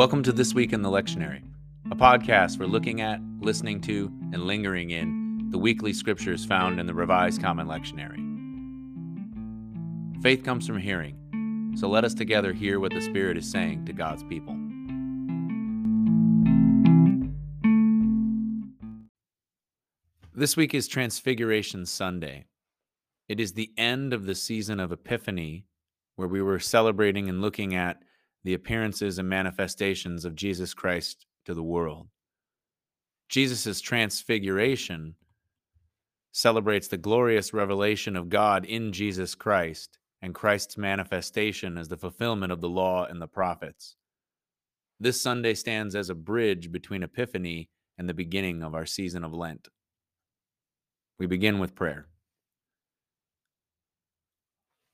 Welcome to This Week in the Lectionary, a podcast for looking at, listening to, and lingering in the weekly scriptures found in the Revised Common Lectionary. Faith comes from hearing, so let us together hear what the Spirit is saying to God's people. This week is Transfiguration Sunday. It is the end of the season of Epiphany, where we were celebrating and looking at the appearances and manifestations of Jesus Christ to the world. Jesus' transfiguration celebrates the glorious revelation of God in Jesus Christ and Christ's manifestation as the fulfillment of the law and the prophets. This Sunday stands as a bridge between Epiphany and the beginning of our season of Lent. We begin with prayer.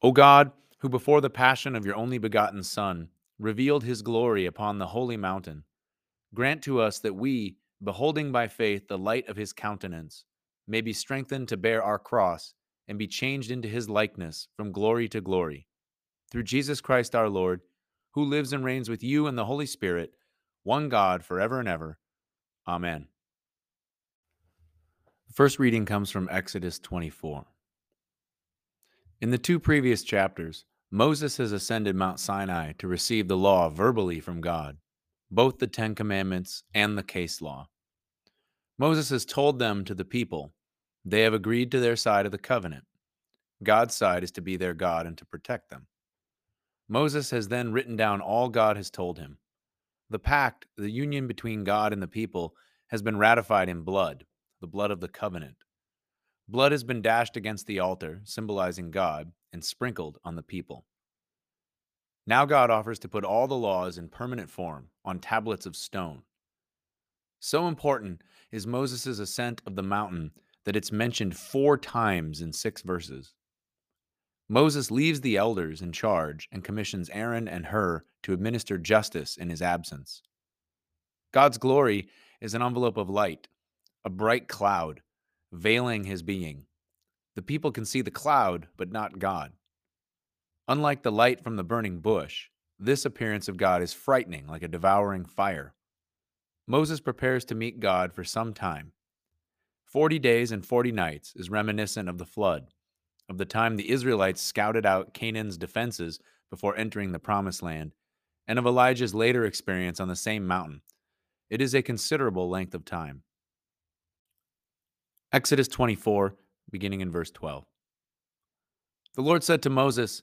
O God, who before the passion of your only begotten Son revealed his glory upon the holy mountain, grant to us that we, beholding by faith the light of his countenance, may be strengthened to bear our cross and be changed into his likeness from glory to glory. Through Jesus Christ our Lord, who lives and reigns with you in the Holy Spirit, one God, forever and ever. Amen. The first reading comes from Exodus 24. In the two previous chapters, Moses has ascended Mount Sinai to receive the law verbally from God, both the Ten Commandments and the case law. Moses has told them to the people they have agreed to their side of the covenant. God's side is to be their God and to protect them. Moses has then written down all God has told him. The pact, the union between God and the people, has been ratified in blood, the blood of the covenant. Blood has been dashed against the altar, symbolizing God, and sprinkled on the people. Now God offers to put all the laws in permanent form on tablets of stone. So important is Moses' ascent of the mountain that it's mentioned four times in six verses. Moses leaves the elders in charge and commissions Aaron and Hur to administer justice in his absence. God's glory is an envelope of light, a bright cloud, veiling his being. The people can see the cloud, but not God. Unlike the light from the burning bush, this appearance of God is frightening like a devouring fire. Moses prepares to meet God for some time. Forty days and forty nights is reminiscent of the flood, of the time the Israelites scouted out Canaan's defenses before entering the Promised Land, and of Elijah's later experience on the same mountain. It is a considerable length of time. Exodus 24 beginning in verse 12. The Lord said to Moses,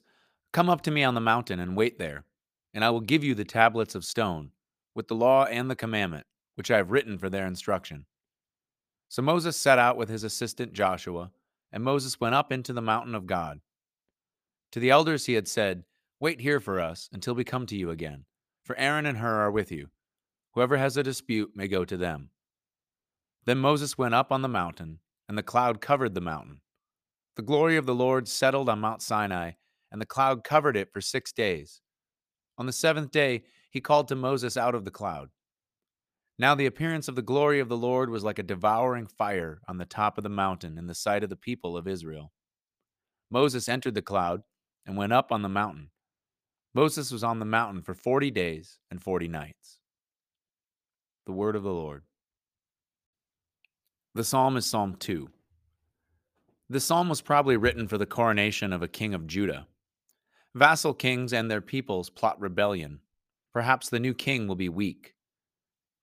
Come up to me on the mountain and wait there, and I will give you the tablets of stone, with the law and the commandment, which I have written for their instruction. So Moses set out with his assistant Joshua, and Moses went up into the mountain of God. To the elders he had said, Wait here for us until we come to you again, for Aaron and Hur are with you. Whoever has a dispute may go to them. Then Moses went up on the mountain, and the cloud covered the mountain. The glory of the Lord settled on Mount Sinai, and the cloud covered it for six days. On the seventh day, he called to Moses out of the cloud. Now the appearance of the glory of the Lord was like a devouring fire on the top of the mountain in the sight of the people of Israel. Moses entered the cloud and went up on the mountain. Moses was on the mountain for forty days and forty nights. The word of the Lord. The psalm is Psalm 2. The psalm was probably written for the coronation of a king of Judah. Vassal kings and their peoples plot rebellion. Perhaps the new king will be weak.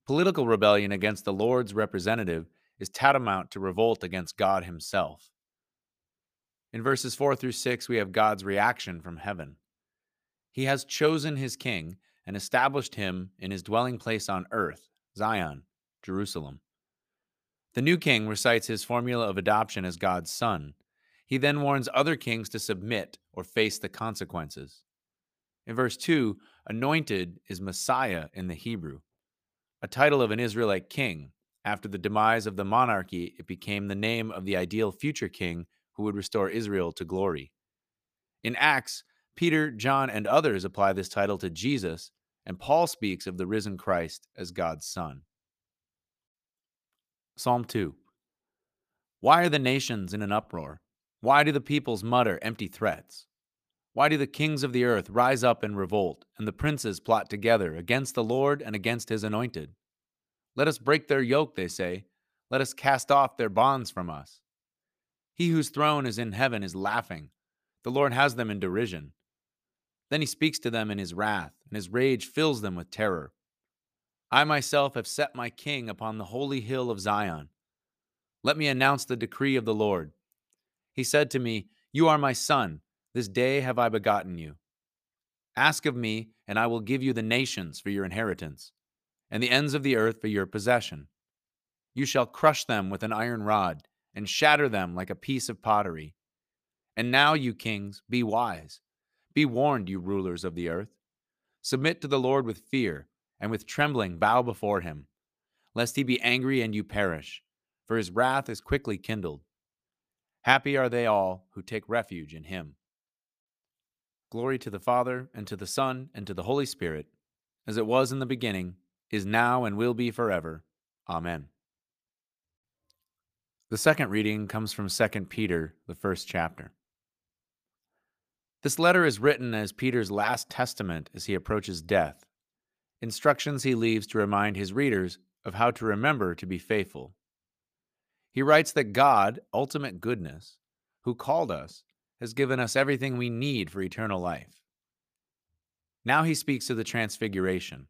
Political rebellion against the Lord's representative is tantamount to revolt against God himself. In verses 4 through 6, we have God's reaction from heaven. He has chosen his king and established him in his dwelling place on earth, Zion, Jerusalem. The new king recites his formula of adoption as God's son. He then warns other kings to submit or face the consequences. In verse 2, anointed is Messiah in the Hebrew, a title of an Israelite king. After the demise of the monarchy, it became the name of the ideal future king who would restore Israel to glory. In Acts, Peter, John, and others apply this title to Jesus, and Paul speaks of the risen Christ as God's Son. Psalm 2 Why are the nations in an uproar? Why do the peoples mutter empty threats? Why do the kings of the earth rise up in revolt, and the princes plot together against the Lord and against his anointed? Let us break their yoke, they say. Let us cast off their bonds from us. He whose throne is in heaven is laughing. The Lord has them in derision. Then he speaks to them in his wrath, and his rage fills them with terror. I myself have set my king upon the holy hill of Zion. Let me announce the decree of the Lord. He said to me, You are my son. This day have I begotten you. Ask of me, and I will give you the nations for your inheritance, and the ends of the earth for your possession. You shall crush them with an iron rod, and shatter them like a piece of pottery. And now, you kings, be wise. Be warned, you rulers of the earth. Submit to the Lord with fear, and with trembling bow before him, lest he be angry and you perish, for his wrath is quickly kindled. Happy are they all who take refuge in him. Glory to the Father, and to the Son, and to the Holy Spirit, as it was in the beginning, is now, and will be forever. Amen. The second reading comes from 2 Peter, the first chapter. This letter is written as Peter's last testament as he approaches death, instructions he leaves to remind his readers of how to remember to be faithful. He writes that God, ultimate goodness, who called us, has given us everything we need for eternal life. Now he speaks of the Transfiguration,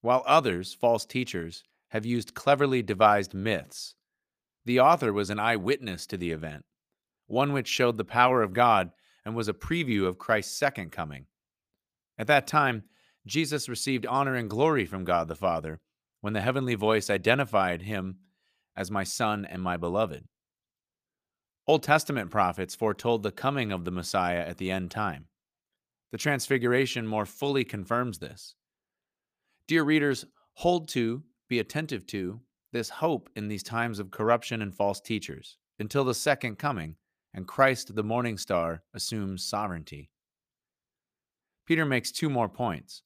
while others, false teachers, have used cleverly devised myths. The author was an eyewitness to the event, one which showed the power of God and was a preview of Christ's second coming. At that time, Jesus received honor and glory from God the Father when the heavenly voice identified him as my Son and my beloved. Old Testament prophets foretold the coming of the Messiah at the end time. The Transfiguration more fully confirms this. Dear readers, hold to, be attentive to, this hope in these times of corruption and false teachers until the second coming and Christ the morning star assumes sovereignty. Peter makes two more points.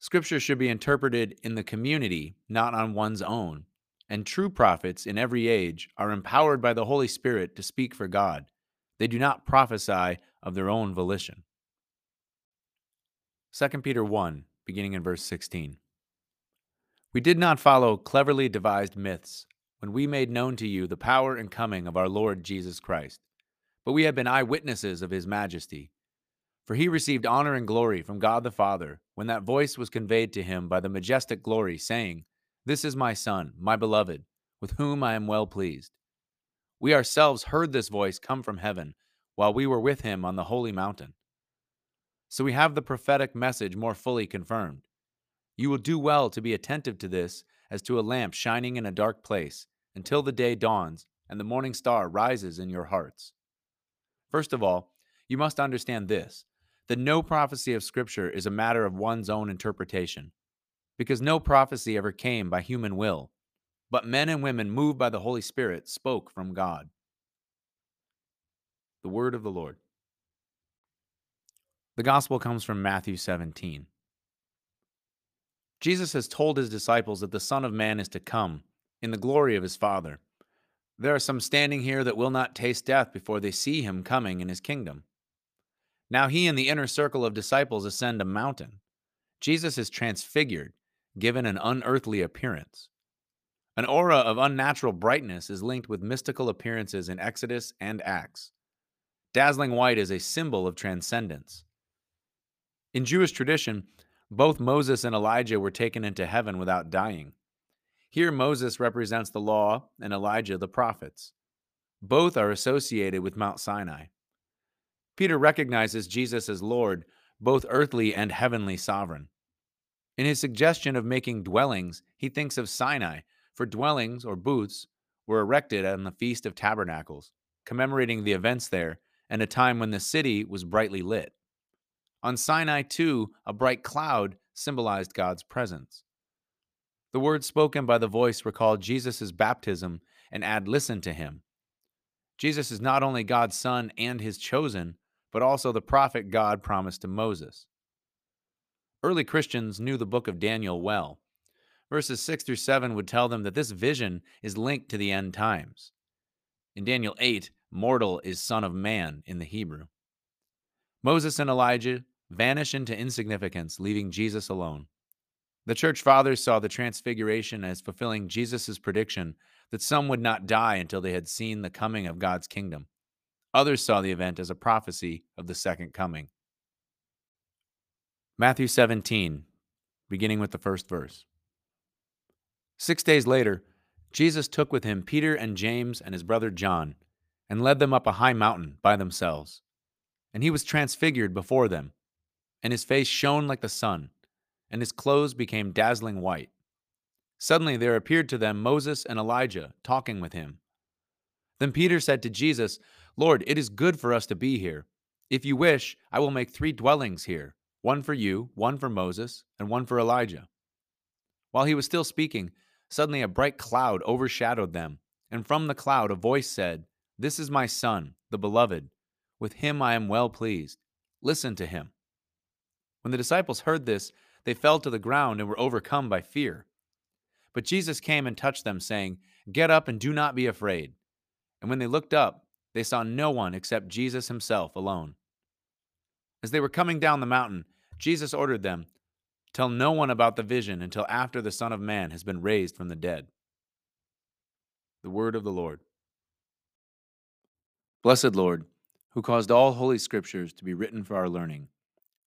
Scripture should be interpreted in the community, not on one's own, and true prophets in every age are empowered by the Holy Spirit to speak for God. They do not prophesy of their own volition. 2 Peter 1, beginning in verse 16. We did not follow cleverly devised myths when we made known to you the power and coming of our Lord Jesus Christ, but we have been eyewitnesses of his majesty. For he received honor and glory from God the Father when that voice was conveyed to him by the majestic glory, saying, this is my Son, my beloved, with whom I am well pleased. We ourselves heard this voice come from heaven while we were with him on the holy mountain. So we have the prophetic message more fully confirmed. You will do well to be attentive to this as to a lamp shining in a dark place until the day dawns and the morning star rises in your hearts. First of all, you must understand this that no prophecy of Scripture is a matter of one's own interpretation because no prophecy ever came by human will, but men and women moved by the Holy Spirit spoke from God. The word of the Lord. The gospel comes from Matthew 17. Jesus has told his disciples that the Son of Man is to come in the glory of his Father. There are some standing here that will not taste death before they see him coming in his kingdom. Now he and the inner circle of disciples ascend a mountain. Jesus is transfigured given an unearthly appearance. An aura of unnatural brightness is linked with mystical appearances in Exodus and Acts. Dazzling white is a symbol of transcendence. In Jewish tradition, both Moses and Elijah were taken into heaven without dying. Here, Moses represents the law and Elijah the prophets. Both are associated with Mount Sinai. Peter recognizes Jesus as Lord, both earthly and heavenly sovereign. In his suggestion of making dwellings, he thinks of Sinai, for dwellings or booths were erected on the Feast of Tabernacles, commemorating the events there and a time when the city was brightly lit. On Sinai, too, a bright cloud symbolized God's presence. The words spoken by the voice recall Jesus' baptism and add listen to him. Jesus is not only God's son and his chosen, but also the prophet God promised to Moses. Early Christians knew the book of Daniel well. Verses 6 through 7 would tell them that this vision is linked to the end times. In Daniel 8, mortal is son of man in the Hebrew. Moses and Elijah vanish into insignificance, leaving Jesus alone. The church fathers saw the transfiguration as fulfilling Jesus' prediction that some would not die until they had seen the coming of God's kingdom. Others saw the event as a prophecy of the second coming. Matthew 17, beginning with the first verse. Six days later, Jesus took with him Peter and James and his brother John, and led them up a high mountain by themselves. And he was transfigured before them, and his face shone like the sun, and his clothes became dazzling white. Suddenly there appeared to them Moses and Elijah talking with him. Then Peter said to Jesus, Lord, it is good for us to be here. If you wish, I will make three dwellings here one for you, one for Moses, and one for Elijah. While he was still speaking, suddenly a bright cloud overshadowed them, and from the cloud a voice said, This is my Son, the Beloved. With him I am well pleased. Listen to him. When the disciples heard this, they fell to the ground and were overcome by fear. But Jesus came and touched them, saying, Get up and do not be afraid. And when they looked up, they saw no one except Jesus himself alone. As they were coming down the mountain, Jesus ordered them, Tell no one about the vision until after the Son of Man has been raised from the dead. The Word of the Lord. Blessed Lord, who caused all holy scriptures to be written for our learning,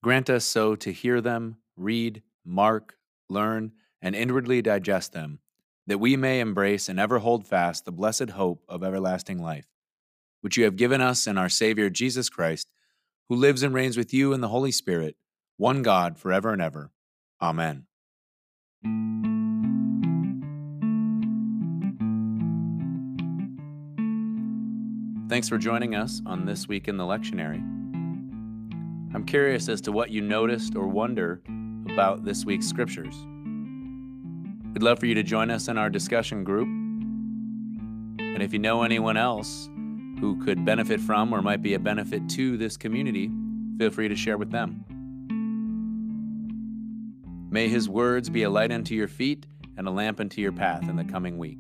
grant us so to hear them, read, mark, learn, and inwardly digest them, that we may embrace and ever hold fast the blessed hope of everlasting life, which you have given us in our Savior Jesus Christ, who lives and reigns with you in the Holy Spirit, one God, forever and ever. Amen. Thanks for joining us on This Week in the Lectionary. I'm curious as to what you noticed or wonder about this week's scriptures. We'd love for you to join us in our discussion group. And if you know anyone else who could benefit from or might be a benefit to this community, feel free to share with them. May his words be a light unto your feet and a lamp unto your path in the coming week.